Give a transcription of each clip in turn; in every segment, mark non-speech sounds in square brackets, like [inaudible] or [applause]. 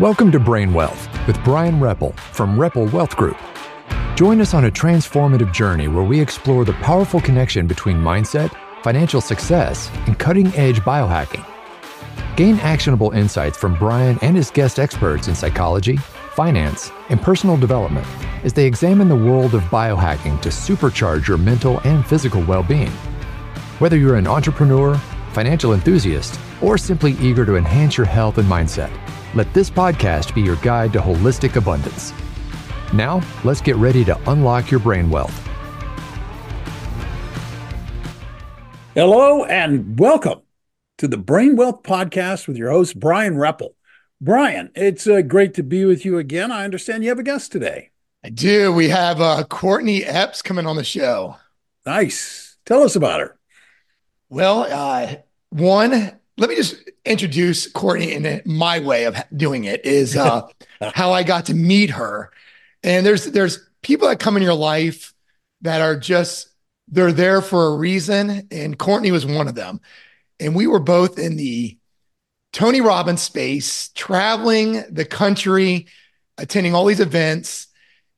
Welcome to Brain Wealth with Brian Repple from Repple Wealth Group. Join us on a transformative journey where we explore the powerful connection between mindset, financial success, and cutting edge biohacking. Gain actionable insights from Brian and his guest experts in psychology, finance, and personal development as they examine the world of biohacking to supercharge your mental and physical well being. Whether you're an entrepreneur, financial enthusiast, or simply eager to enhance your health and mindset, let this podcast be your guide to holistic abundance. Now, let's get ready to unlock your brain wealth. Hello and welcome to the Brain Wealth Podcast with your host, Brian Repple. Brian, it's uh, great to be with you again. I understand you have a guest today. I do. We have uh, Courtney Epps coming on the show. Nice. Tell us about her. Well, uh, one, let me just introduce Courtney in my way of doing it is uh, [laughs] how I got to meet her. And there's there's people that come in your life that are just they're there for a reason, and Courtney was one of them. And we were both in the Tony Robbins space, traveling the country, attending all these events,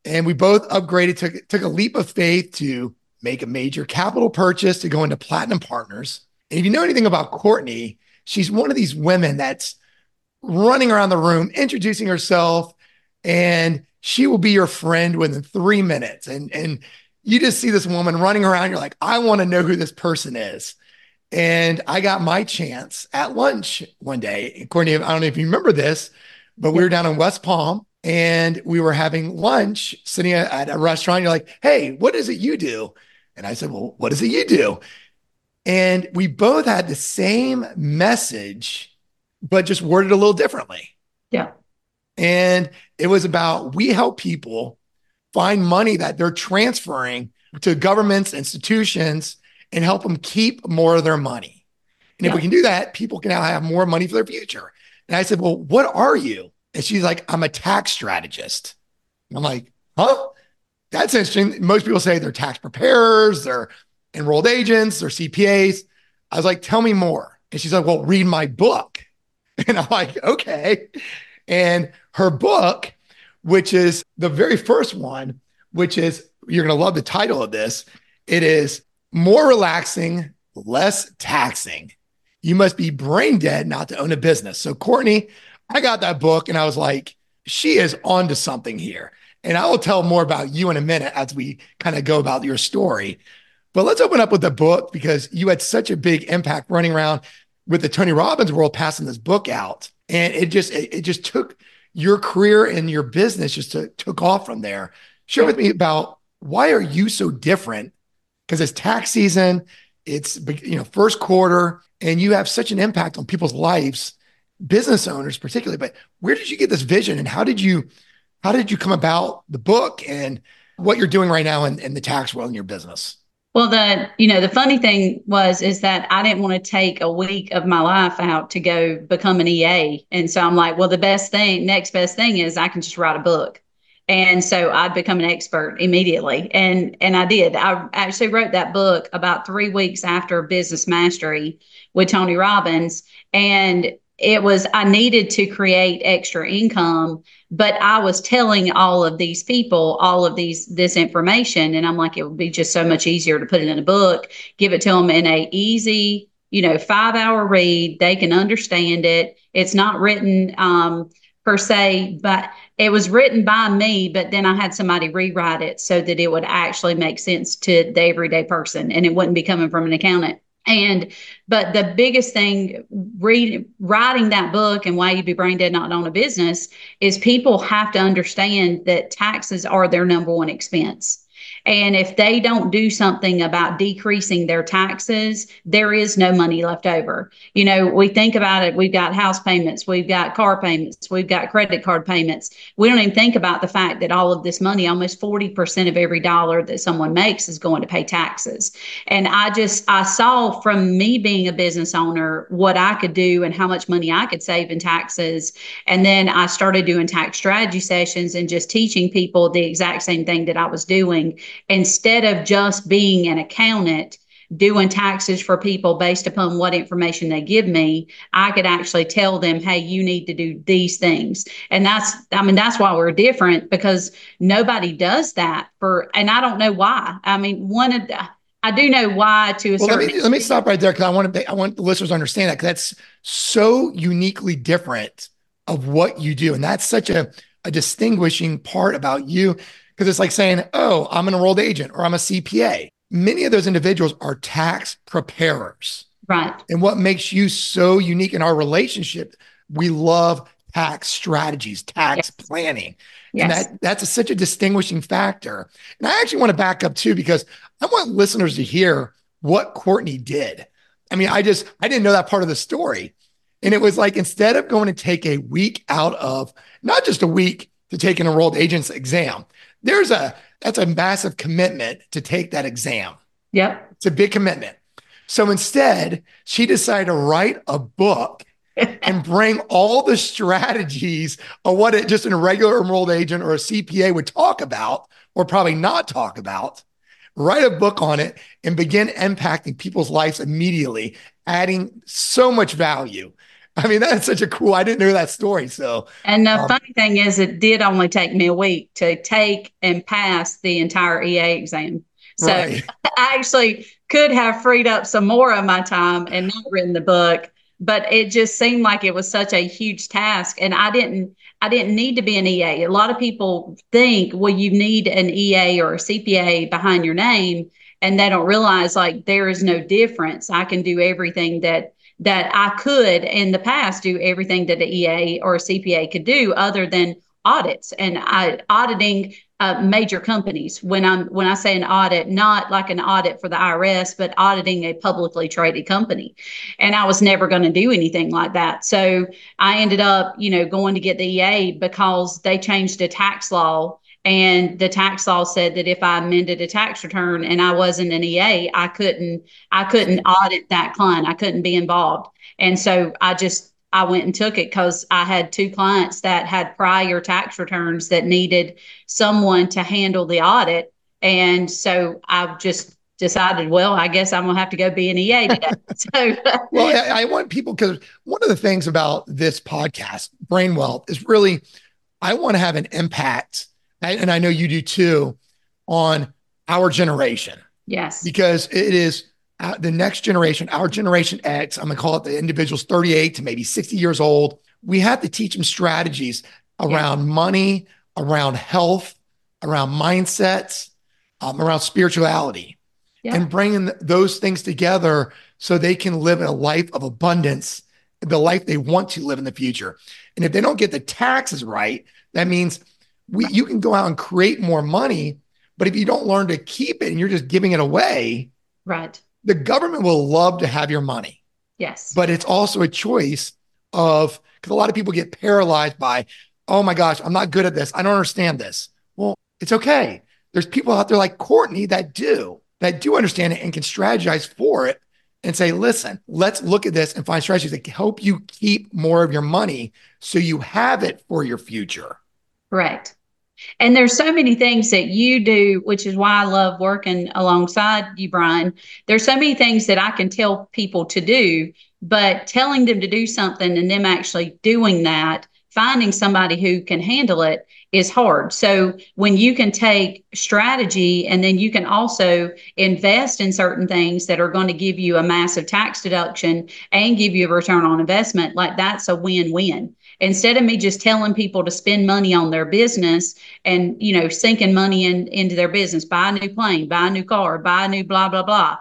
and we both upgraded, took took a leap of faith to make a major capital purchase to go into platinum partners. And if you know anything about Courtney, she's one of these women that's running around the room, introducing herself, and she will be your friend within three minutes. And and you just see this woman running around. You're like, I want to know who this person is. And I got my chance at lunch one day. Courtney, I don't know if you remember this, but we were down in West Palm and we were having lunch sitting at a restaurant. You're like, hey, what is it you do? And I said, well, what is it you do? And we both had the same message, but just worded a little differently. Yeah. And it was about we help people find money that they're transferring to governments, institutions, and help them keep more of their money. And yeah. if we can do that, people can now have more money for their future. And I said, Well, what are you? And she's like, I'm a tax strategist. And I'm like, Huh? That's interesting. Most people say they're tax preparers, they're enrolled agents, they're CPAs. I was like, Tell me more. And she's like, Well, read my book. [laughs] And I'm like, Okay. And her book, which is the very first one, which is, you're going to love the title of this. It is more relaxing, less taxing. You must be brain dead not to own a business. So, Courtney, I got that book and I was like, she is onto something here. And I will tell more about you in a minute as we kind of go about your story. But let's open up with the book because you had such a big impact running around with the Tony Robbins world, passing this book out. And it just, it, it just took your career and your business just to, took off from there. Share with me about why are you so different because it's tax season, it's you know first quarter, and you have such an impact on people's lives, business owners particularly. But where did you get this vision, and how did you how did you come about the book and what you're doing right now in, in the tax world in your business? Well, the you know the funny thing was is that I didn't want to take a week of my life out to go become an EA, and so I'm like, well, the best thing, next best thing is I can just write a book. And so i'd become an expert immediately. And and i did. I actually wrote that book about three weeks after business mastery with tony robbins. And it was i needed to create extra income but i was telling all of these people all of these this information and i'm like it would be just so much easier to put it in a book give it to them in a easy you know five hour read they can understand it it's not written um per se, but it was written by me, but then I had somebody rewrite it so that it would actually make sense to the everyday person and it wouldn't be coming from an accountant. And but the biggest thing read writing that book and why you'd be brain dead not own a business is people have to understand that taxes are their number one expense. And if they don't do something about decreasing their taxes, there is no money left over. You know, we think about it, we've got house payments, we've got car payments, we've got credit card payments. We don't even think about the fact that all of this money, almost 40% of every dollar that someone makes is going to pay taxes. And I just, I saw from me being a business owner what I could do and how much money I could save in taxes. And then I started doing tax strategy sessions and just teaching people the exact same thing that I was doing instead of just being an accountant doing taxes for people based upon what information they give me, I could actually tell them, hey, you need to do these things. And that's, I mean, that's why we're different because nobody does that for, and I don't know why. I mean, one of the, I do know why to a well, certain let me, let me stop right there because I want to I want the listeners to understand that because that's so uniquely different of what you do. And that's such a, a distinguishing part about you because it's like saying, oh, I'm an enrolled agent or I'm a CPA. Many of those individuals are tax preparers. Right. And what makes you so unique in our relationship, we love tax strategies, tax yes. planning. Yes. And that that's a, such a distinguishing factor. And I actually want to back up too, because I want listeners to hear what Courtney did. I mean, I just I didn't know that part of the story. And it was like instead of going to take a week out of not just a week to take an enrolled agent's exam, there's a that's a massive commitment to take that exam. Yep. It's a big commitment. So instead, she decided to write a book [laughs] and bring all the strategies of what it, just a regular enrolled agent or a CPA would talk about, or probably not talk about, write a book on it and begin impacting people's lives immediately, adding so much value. [laughs] I mean, that's such a cool. I didn't know that story. So, and the um, funny thing is, it did only take me a week to take and pass the entire EA exam. So right. [laughs] I actually could have freed up some more of my time and not written the book, but it just seemed like it was such a huge task, and I didn't. I didn't need to be an EA. A lot of people think, well, you need an EA or a CPA behind your name, and they don't realize like there is no difference. I can do everything that that I could in the past do everything that the EA or a CPA could do other than audits and I, auditing uh, major companies. When I'm when I say an audit, not like an audit for the IRS, but auditing a publicly traded company. And I was never going to do anything like that. So I ended up, you know, going to get the EA because they changed a tax law and the tax law said that if I amended a tax return and I wasn't an EA, I couldn't I couldn't audit that client. I couldn't be involved. And so I just I went and took it because I had two clients that had prior tax returns that needed someone to handle the audit. And so I just decided, well, I guess I'm gonna have to go be an EA today. [laughs] so, well, I, I want people because one of the things about this podcast, Brain Wealth, is really I want to have an impact and I know you do too, on our generation. Yes. Because it is uh, the next generation, our generation X, I'm going to call it the individuals 38 to maybe 60 years old. We have to teach them strategies around yeah. money, around health, around mindsets, um, around spirituality, yeah. and bringing those things together so they can live a life of abundance, the life they want to live in the future. And if they don't get the taxes right, that means we you can go out and create more money, but if you don't learn to keep it and you're just giving it away, right. The government will love to have your money. Yes. But it's also a choice of because a lot of people get paralyzed by, oh my gosh, I'm not good at this. I don't understand this. Well, it's okay. There's people out there like Courtney that do, that do understand it and can strategize for it and say, listen, let's look at this and find strategies that help you keep more of your money so you have it for your future. Correct. And there's so many things that you do, which is why I love working alongside you, Brian. There's so many things that I can tell people to do, but telling them to do something and them actually doing that, finding somebody who can handle it is hard. So when you can take strategy and then you can also invest in certain things that are going to give you a massive tax deduction and give you a return on investment, like that's a win-win instead of me just telling people to spend money on their business and you know sinking money in into their business buy a new plane buy a new car buy a new blah blah blah.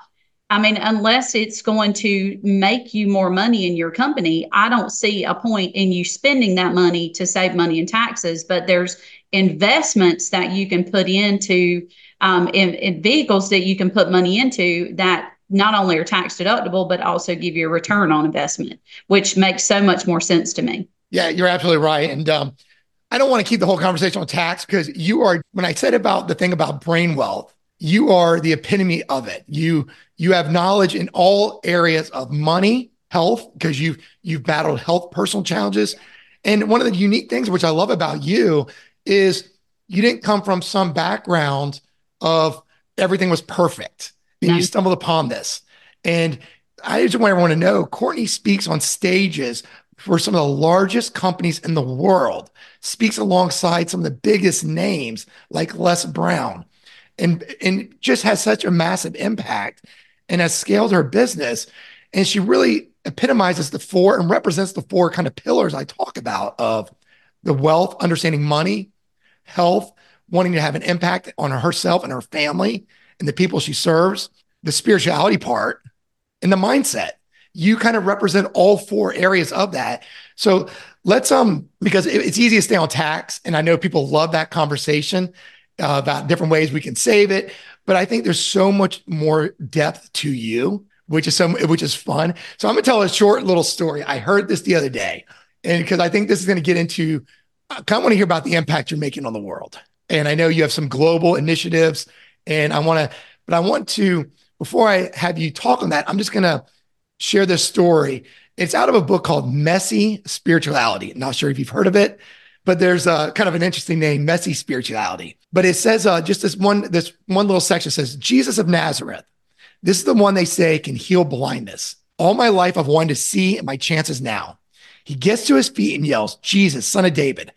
I mean unless it's going to make you more money in your company i don't see a point in you spending that money to save money in taxes but there's investments that you can put into um, in, in vehicles that you can put money into that not only are tax deductible but also give you a return on investment which makes so much more sense to me yeah, you're absolutely right. And um, I don't want to keep the whole conversation on tax because you are, when I said about the thing about brain wealth, you are the epitome of it. You you have knowledge in all areas of money, health, because you've you've battled health personal challenges. And one of the unique things which I love about you is you didn't come from some background of everything was perfect. no. you stumbled upon this. And I just want everyone to know Courtney speaks on stages for some of the largest companies in the world, speaks alongside some of the biggest names like Les Brown, and, and just has such a massive impact and has scaled her business. And she really epitomizes the four and represents the four kind of pillars I talk about of the wealth, understanding money, health, wanting to have an impact on herself and her family and the people she serves, the spirituality part, and the mindset. You kind of represent all four areas of that. So let's um because it's easy to stay on tax, and I know people love that conversation uh, about different ways we can save it. But I think there's so much more depth to you, which is some which is fun. So I'm gonna tell a short little story. I heard this the other day, and because I think this is gonna get into, I kind of want to hear about the impact you're making on the world. And I know you have some global initiatives, and I want to, but I want to before I have you talk on that, I'm just gonna share this story. It's out of a book called Messy Spirituality. Not sure if you've heard of it, but there's a kind of an interesting name, Messy Spirituality. But it says uh, just this one, this one little section says Jesus of Nazareth. This is the one they say can heal blindness. All my life I've wanted to see, and my chances now. He gets to his feet and yells, Jesus, son of David,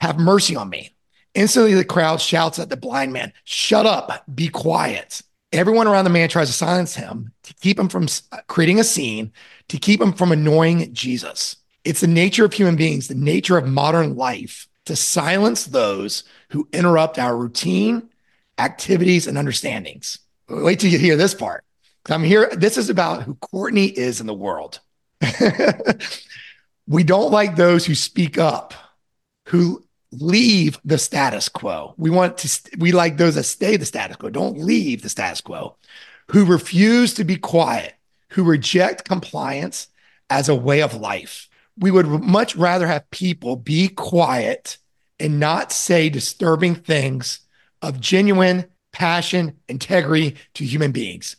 have mercy on me. Instantly, the crowd shouts at the blind man, Shut up, be quiet. Everyone around the man tries to silence him to keep him from creating a scene, to keep him from annoying Jesus. It's the nature of human beings, the nature of modern life to silence those who interrupt our routine, activities, and understandings. Wait till you hear this part. I'm here. This is about who Courtney is in the world. [laughs] we don't like those who speak up, who leave the status quo. We want to, we like those that stay the status quo, don't leave the status quo, who refuse to be quiet, who reject compliance as a way of life. We would much rather have people be quiet and not say disturbing things of genuine passion, integrity to human beings.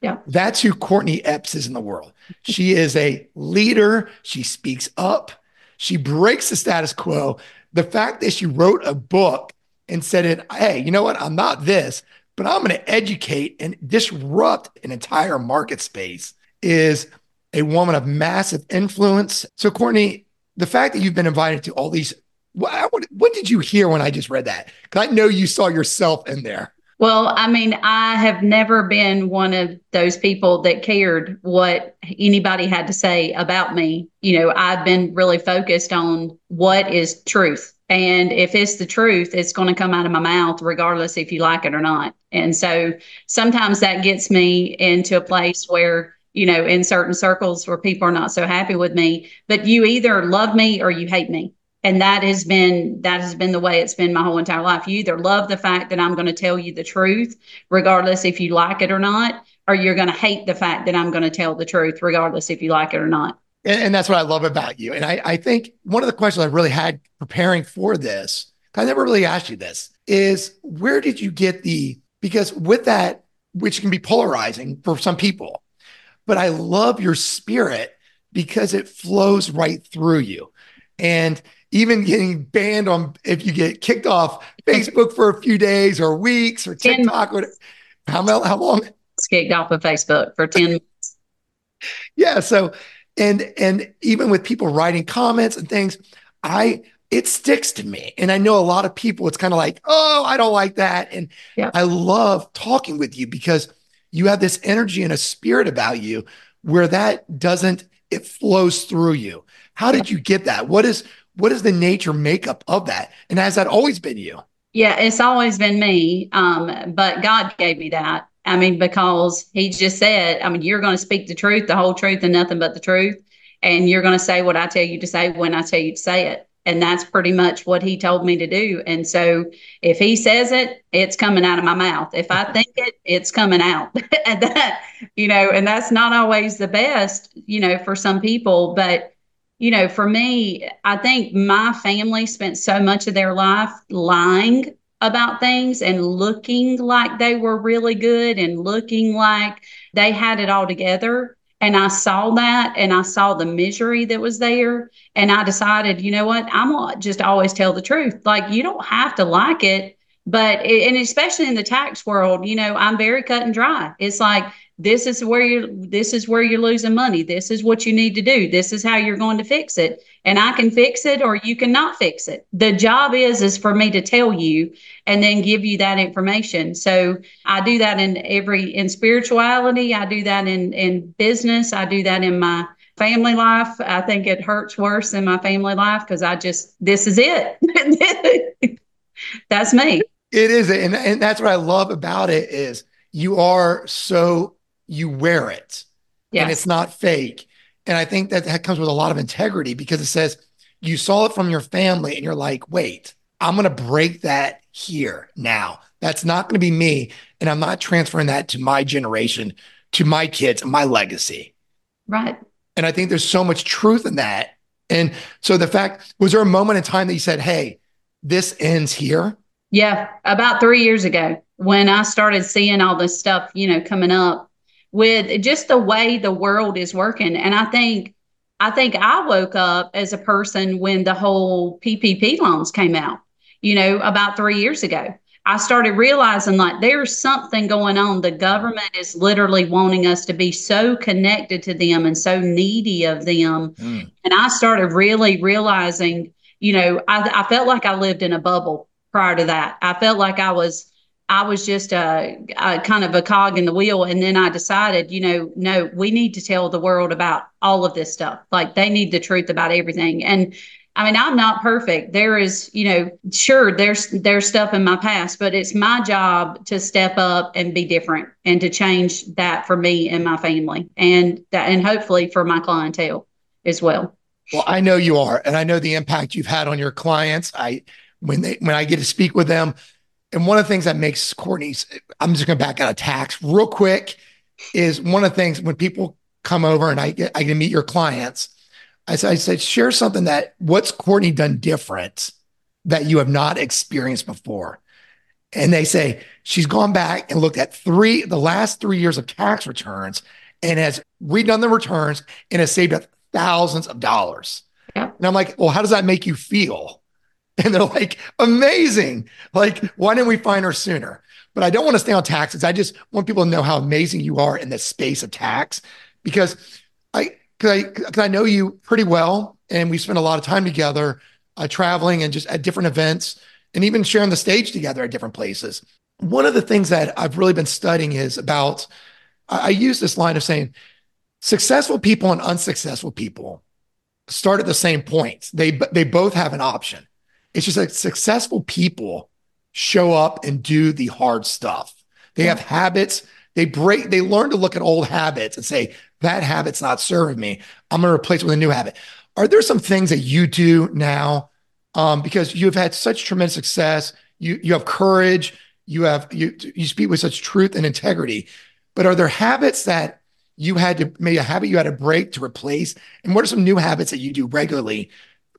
Yeah. That's who Courtney Epps is in the world. She is a leader. She speaks up. She breaks the status quo the fact that she wrote a book and said it, hey, you know what? I'm not this, but I'm going to educate and disrupt an entire market space is a woman of massive influence. So, Courtney, the fact that you've been invited to all these, what, what did you hear when I just read that? Because I know you saw yourself in there. Well, I mean, I have never been one of those people that cared what anybody had to say about me. You know, I've been really focused on what is truth. And if it's the truth, it's going to come out of my mouth, regardless if you like it or not. And so sometimes that gets me into a place where, you know, in certain circles where people are not so happy with me, but you either love me or you hate me and that has been that has been the way it's been my whole entire life. You either love the fact that i'm going to tell you the truth regardless if you like it or not or you're going to hate the fact that i'm going to tell the truth regardless if you like it or not. And, and that's what i love about you. And I, I think one of the questions i really had preparing for this i never really asked you this is where did you get the because with that which can be polarizing for some people but i love your spirit because it flows right through you. And even getting banned on if you get kicked off Facebook for a few days or weeks or TikTok. Or, how, how long? It's kicked off of Facebook for 10 months. Yeah. So, and, and even with people writing comments and things, I, it sticks to me. And I know a lot of people, it's kind of like, oh, I don't like that. And yeah. I love talking with you because you have this energy and a spirit about you where that doesn't, it flows through you. How did you get that? What is, what is the nature makeup of that? And has that always been you? Yeah, it's always been me. Um, but God gave me that. I mean, because He just said, I mean, you're going to speak the truth, the whole truth, and nothing but the truth. And you're going to say what I tell you to say when I tell you to say it. And that's pretty much what he told me to do. And so if he says it, it's coming out of my mouth. If I think it, it's coming out. [laughs] and that, you know, and that's not always the best, you know, for some people. But you know, for me, I think my family spent so much of their life lying about things and looking like they were really good and looking like they had it all together. And I saw that and I saw the misery that was there. And I decided, you know what? I'm going to just always tell the truth. Like, you don't have to like it. but and especially in the tax world you know i'm very cut and dry it's like this is where you're this is where you're losing money. This is what you need to do. This is how you're going to fix it. And i can fix it or you cannot fix it. The job is is for me to tell you and then give you that information. So i do that in every in spirituality. I do that in in business. I do that in my family life. I think it hurts worse in my family life because i just this is it. [laughs] That's me. It is. And, and that's what i love about it is you are so you wear it yes. and it's not fake. And I think that that comes with a lot of integrity because it says you saw it from your family and you're like, wait, I'm going to break that here now. That's not going to be me. And I'm not transferring that to my generation, to my kids, my legacy. Right. And I think there's so much truth in that. And so the fact, was there a moment in time that you said, hey, this ends here? Yeah, about three years ago when I started seeing all this stuff, you know, coming up with just the way the world is working. And I think I think I woke up as a person when the whole PPP loans came out, you know, about 3 years ago. I started realizing like there's something going on. The government is literally wanting us to be so connected to them and so needy of them. Mm. And I started really realizing, you know, I, I felt like I lived in a bubble prior to that. I felt like I was I was just a, a, kind of a cog in the wheel. And then I decided, you know, no, we need to tell the world about all of this stuff. Like they need the truth about everything. And I mean, I'm not perfect. There is, you know, sure, there's there's stuff in my past, but it's my job to step up and be different and to change that for me and my family, and that, and hopefully for my clientele as well. Well, I know you are, and I know the impact you've had on your clients. I when they when I get to speak with them, and one of the things that makes Courtney's, I'm just going to back out of tax real quick, is one of the things when people come over and I get I can meet your clients. I said, I said, share something that what's Courtney done different that you have not experienced before. And they say she's gone back and looked at three, the last three years of tax returns and has redone the returns and has saved up thousands of dollars. Yeah. And I'm like, well, how does that make you feel? [laughs] And they're like, amazing. Like, why didn't we find her sooner? But I don't want to stay on taxes. I just want people to know how amazing you are in the space of tax because I, cause I, cause I know you pretty well. And we spend a lot of time together, uh, traveling and just at different events and even sharing the stage together at different places. One of the things that I've really been studying is about, I, I use this line of saying, successful people and unsuccessful people start at the same point. They, they both have an option it's just like successful people show up and do the hard stuff. They have habits. They break, they learn to look at old habits and say, that habit's not serving me. I'm going to replace it with a new habit. Are there some things that you do now? Um, because you've had such tremendous success. You, you have courage. You have, you, you speak with such truth and integrity. But are there habits that you had to, maybe a habit you had to break to replace? And what are some new habits that you do regularly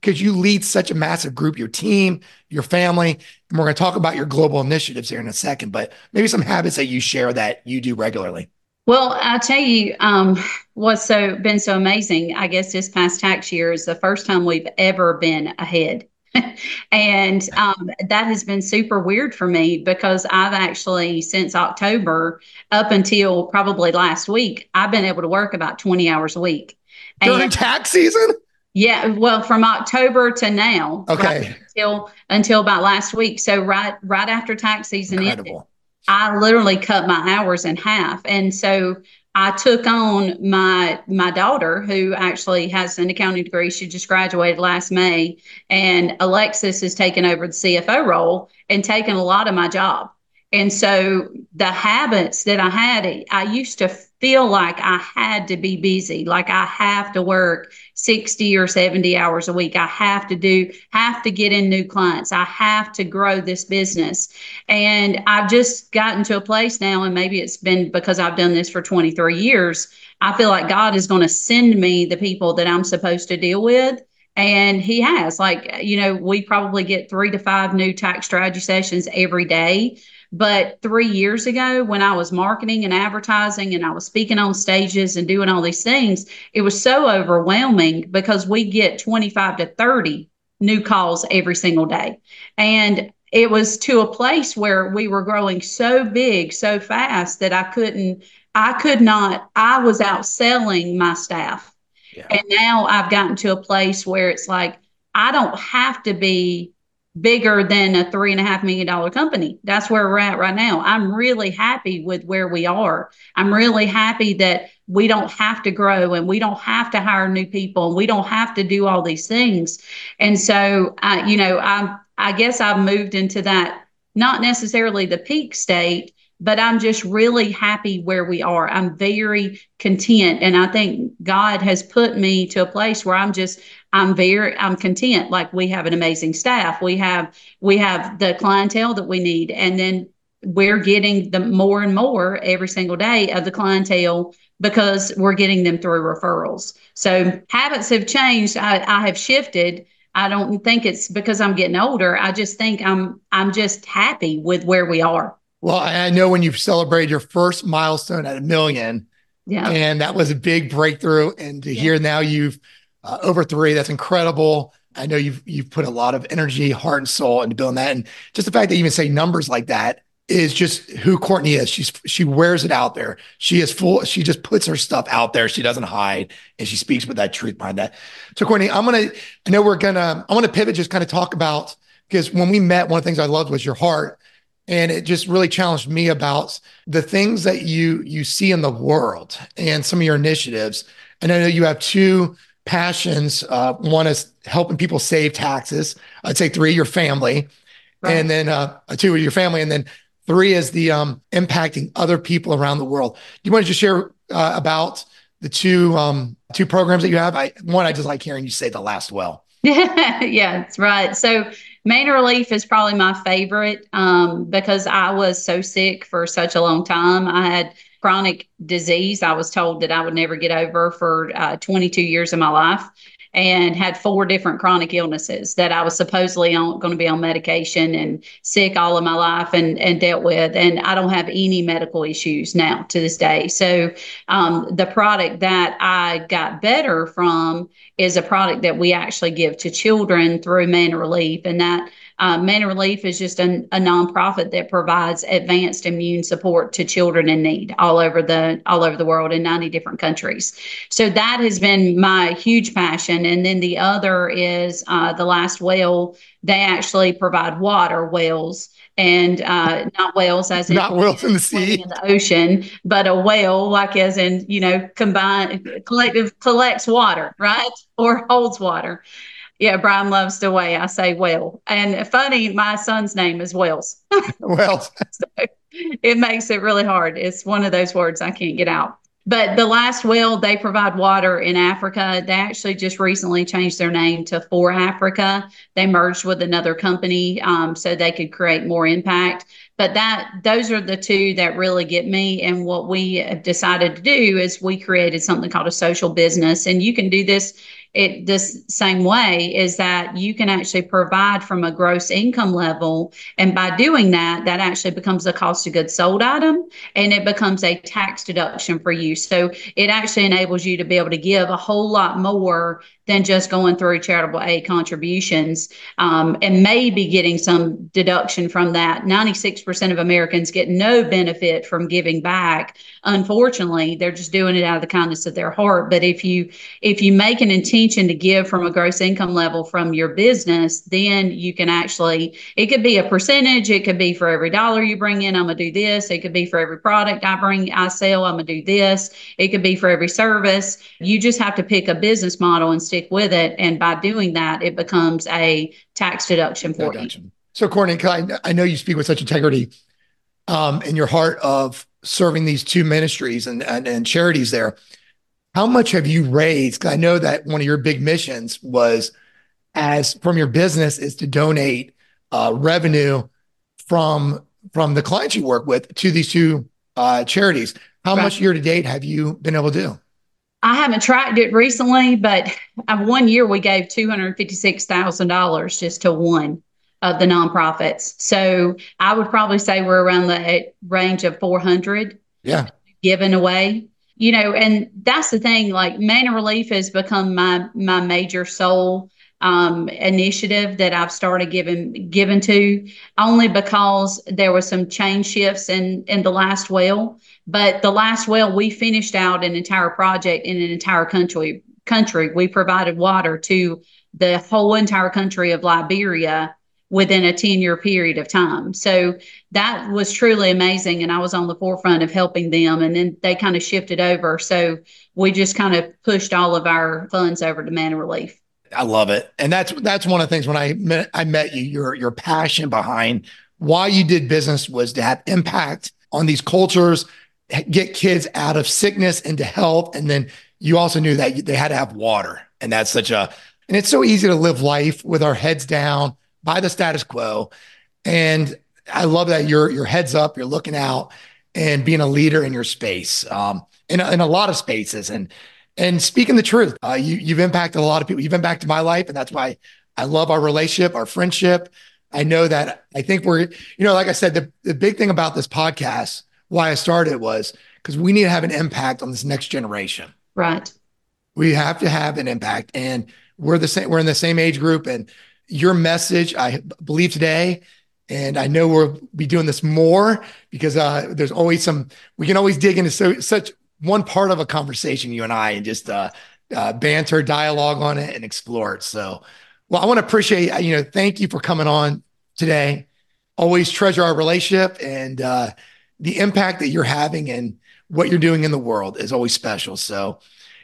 because you lead such a massive group, your team, your family. And we're going to talk about your global initiatives here in a second, but maybe some habits that you share that you do regularly. Well, I'll tell you um, what's so been so amazing. I guess this past tax year is the first time we've ever been ahead. [laughs] and um, that has been super weird for me because I've actually, since October up until probably last week, I've been able to work about 20 hours a week. During tax season? Yeah, well, from October to now, okay, right, until until about last week. So right right after tax season Incredible. ended, I literally cut my hours in half, and so I took on my my daughter, who actually has an accounting degree. She just graduated last May, and Alexis has taken over the CFO role and taken a lot of my job. And so the habits that I had, I used to feel like I had to be busy, like I have to work 60 or 70 hours a week. I have to do, have to get in new clients. I have to grow this business. And I've just gotten to a place now, and maybe it's been because I've done this for 23 years. I feel like God is going to send me the people that I'm supposed to deal with. And he has, like, you know, we probably get three to five new tax strategy sessions every day but three years ago, when I was marketing and advertising and I was speaking on stages and doing all these things, it was so overwhelming because we get 25 to 30 new calls every single day. And it was to a place where we were growing so big so fast that I couldn't I could not I was outselling my staff. Yeah. And now I've gotten to a place where it's like I don't have to be bigger than a three and a half million dollar company. That's where we're at right now. I'm really happy with where we are. I'm really happy that we don't have to grow and we don't have to hire new people and we don't have to do all these things. And so, uh, you know, I I guess I've moved into that not necessarily the peak state, but I'm just really happy where we are. I'm very content. And I think God has put me to a place where I'm just, I'm very, I'm content. Like we have an amazing staff. We have, we have the clientele that we need. And then we're getting the more and more every single day of the clientele because we're getting them through referrals. So habits have changed. I, I have shifted. I don't think it's because I'm getting older. I just think I'm I'm just happy with where we are. Well, I know when you celebrated your first milestone at a million, yeah, and that was a big breakthrough. And to yeah. hear now you've uh, over three, that's incredible. I know you've you've put a lot of energy, heart, and soul into building that, and just the fact that you even say numbers like that is just who Courtney is. She's she wears it out there. She is full. She just puts her stuff out there. She doesn't hide, and she speaks with that truth behind that. So, Courtney, I'm gonna. I know we're gonna. I want to pivot, just kind of talk about because when we met, one of the things I loved was your heart and it just really challenged me about the things that you you see in the world and some of your initiatives and i know you have two passions uh, one is helping people save taxes. I'd say three your family right. and then uh, two your family and then three is the um, impacting other people around the world. Do you want to just share uh, about the two um, two programs that you have? I one i just like hearing you say the last well. [laughs] Yeah that's right. So Manna Relief is probably my favorite um, because I was so sick for such a long time. I had chronic disease. I was told that I would never get over for uh, 22 years of my life and had four different chronic illnesses that I was supposedly going to be on medication and sick all of my life and, and dealt with. And I don't have any medical issues now to this day. So um, the product that I got better from is a product that we actually give to children through Manna Relief. And that uh, Manna Relief is just a, a nonprofit that provides advanced immune support to children in need all over the all over the world in 90 different countries. So that has been my huge passion. And then the other is uh, the last well. They actually provide water wells and uh, not whales as in not whales in the sea in the ocean, but a whale like as in you know combine collective collects water right or holds water. Yeah, Brian loves the way I say well. And funny, my son's name is Wells. [laughs] Wells. so it makes it really hard. It's one of those words I can't get out. But the last well, they provide water in Africa. They actually just recently changed their name to For Africa. They merged with another company um, so they could create more impact. But that those are the two that really get me. And what we decided to do is we created something called a social business. And you can do this it this same way is that you can actually provide from a gross income level and by doing that that actually becomes a cost of goods sold item and it becomes a tax deduction for you so it actually enables you to be able to give a whole lot more than just going through charitable aid contributions um, and maybe getting some deduction from that. 96% of Americans get no benefit from giving back. Unfortunately, they're just doing it out of the kindness of their heart. But if you if you make an intention to give from a gross income level from your business, then you can actually it could be a percentage, it could be for every dollar you bring in, I'm gonna do this. It could be for every product I bring I sell, I'm gonna do this. It could be for every service. You just have to pick a business model and stick with it. And by doing that, it becomes a tax deduction for deduction. you. So, Courtney, I, I know you speak with such integrity um, in your heart of serving these two ministries and, and, and charities there. How much have you raised? Because I know that one of your big missions was, as from your business, is to donate uh, revenue from from the clients you work with to these two uh, charities. How right. much year to date have you been able to do? I haven't tracked it recently, but one year we gave two hundred fifty six thousand dollars just to one of the nonprofits. So I would probably say we're around the range of four hundred. Yeah, given away. You know, and that's the thing. Like Manna Relief has become my my major soul um, initiative that I've started giving given to, only because there were some change shifts in in the last well. But the last well, we finished out an entire project in an entire country. Country, we provided water to the whole entire country of Liberia within a 10 year period of time. So that was truly amazing. And I was on the forefront of helping them. And then they kind of shifted over. So we just kind of pushed all of our funds over to Manna Relief. I love it. And that's that's one of the things when I met I met you, your your passion behind why you did business was to have impact on these cultures, get kids out of sickness into health. And then you also knew that they had to have water. And that's such a and it's so easy to live life with our heads down by the status quo. And I love that you're your heads up, you're looking out and being a leader in your space, um, in, in a lot of spaces. And and speaking the truth, uh, you you've impacted a lot of people. You've impacted my life, and that's why I love our relationship, our friendship. I know that I think we're, you know, like I said, the, the big thing about this podcast, why I started was because we need to have an impact on this next generation. Right. We have to have an impact. And we're the same, we're in the same age group. And your message, I believe today, and I know we'll be doing this more because uh, there's always some, we can always dig into so, such one part of a conversation, you and I, and just uh, uh, banter, dialogue on it and explore it. So, well, I want to appreciate, you know, thank you for coming on today. Always treasure our relationship and uh, the impact that you're having and what you're doing in the world is always special. So,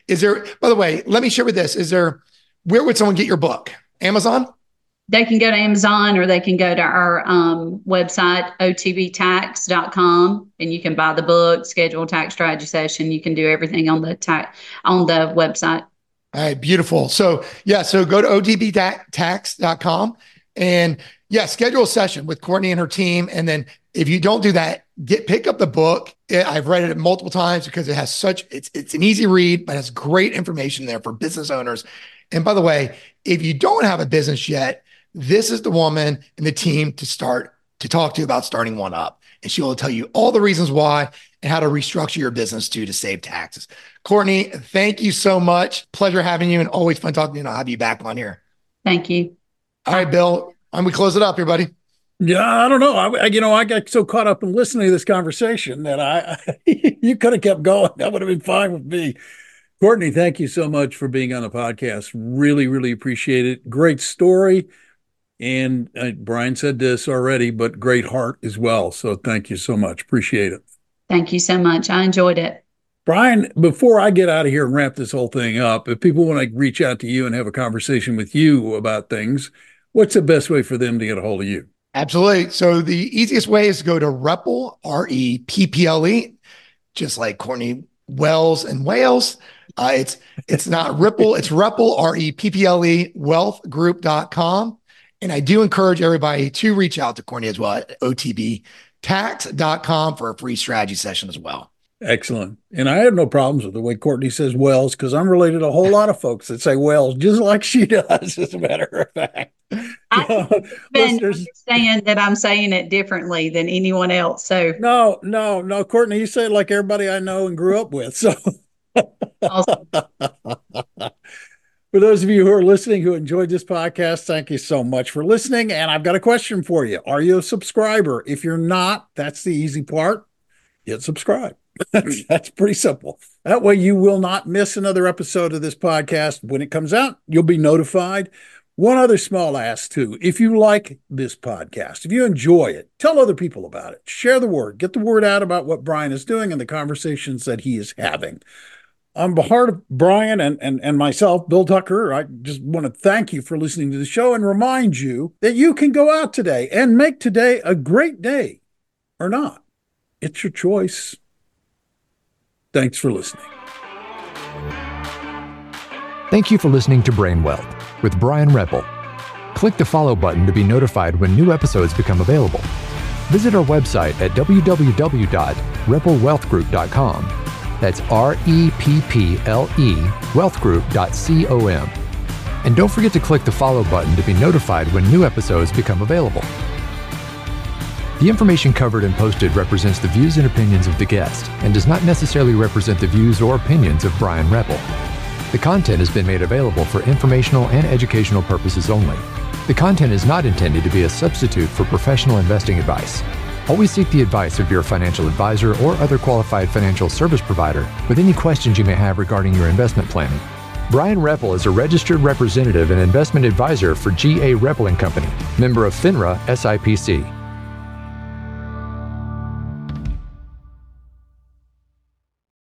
is there, by the way, let me share with this. Is there, where would someone get your book? Amazon? They can go to Amazon or they can go to our um, website, otbtax.com, and you can buy the book, schedule tax strategy session. You can do everything on the ta- on the website. All right, beautiful. So, yeah, so go to otbtax.com and yeah, schedule a session with Courtney and her team. And then if you don't do that, get pick up the book. I've read it multiple times because it has such it's it's an easy read, but has great information there for business owners. And by the way, if you don't have a business yet, this is the woman and the team to start to talk to about starting one up. And she will tell you all the reasons why and how to restructure your business too to save taxes. Courtney, thank you so much. Pleasure having you and always fun talking to you. And I'll have you back on here. Thank you. All right, Bill. And we close it up here, buddy. Yeah, I don't know. I, you know, I got so caught up in listening to this conversation that I, [laughs] you could have kept going. That would have been fine with me. Courtney, thank you so much for being on the podcast. Really, really appreciate it. Great story. And uh, Brian said this already, but great heart as well. So thank you so much. Appreciate it. Thank you so much. I enjoyed it. Brian, before I get out of here and wrap this whole thing up, if people want to reach out to you and have a conversation with you about things, what's the best way for them to get a hold of you? Absolutely. So the easiest way is to go to Repple, R E P P L E, just like Courtney Wells and Wales. Uh, it's it's not Ripple, it's Repple, R E P P L E, wealthgroup.com. And I do encourage everybody to reach out to Courtney as well at otbtax.com for a free strategy session as well. Excellent. And I have no problems with the way Courtney says Wells because I'm related to a whole lot of folks that say Wells just like she [laughs] does, as a matter of fact. [laughs] I've [laughs] been saying that I'm saying it differently than anyone else. So no, no, no, Courtney, you say it like everybody I know and grew up with. So awesome. For those of you who are listening who enjoyed this podcast, thank you so much for listening. And I've got a question for you. Are you a subscriber? If you're not, that's the easy part. Hit subscribe. [laughs] that's pretty simple. That way, you will not miss another episode of this podcast. When it comes out, you'll be notified. One other small ask, too. If you like this podcast, if you enjoy it, tell other people about it. Share the word. Get the word out about what Brian is doing and the conversations that he is having on behalf of Brian and, and, and myself, Bill Tucker, I just want to thank you for listening to the show and remind you that you can go out today and make today a great day or not. It's your choice. Thanks for listening. Thank you for listening to Brain Wealth with Brian Repple. Click the follow button to be notified when new episodes become available. Visit our website at www.repplewealthgroup.com that's R E P P L E, wealthgroup.com. And don't forget to click the follow button to be notified when new episodes become available. The information covered and posted represents the views and opinions of the guest and does not necessarily represent the views or opinions of Brian Repple. The content has been made available for informational and educational purposes only. The content is not intended to be a substitute for professional investing advice. Always seek the advice of your financial advisor or other qualified financial service provider with any questions you may have regarding your investment planning. Brian Repple is a registered representative and investment advisor for GA Repple and Company, member of FINRA SIPC.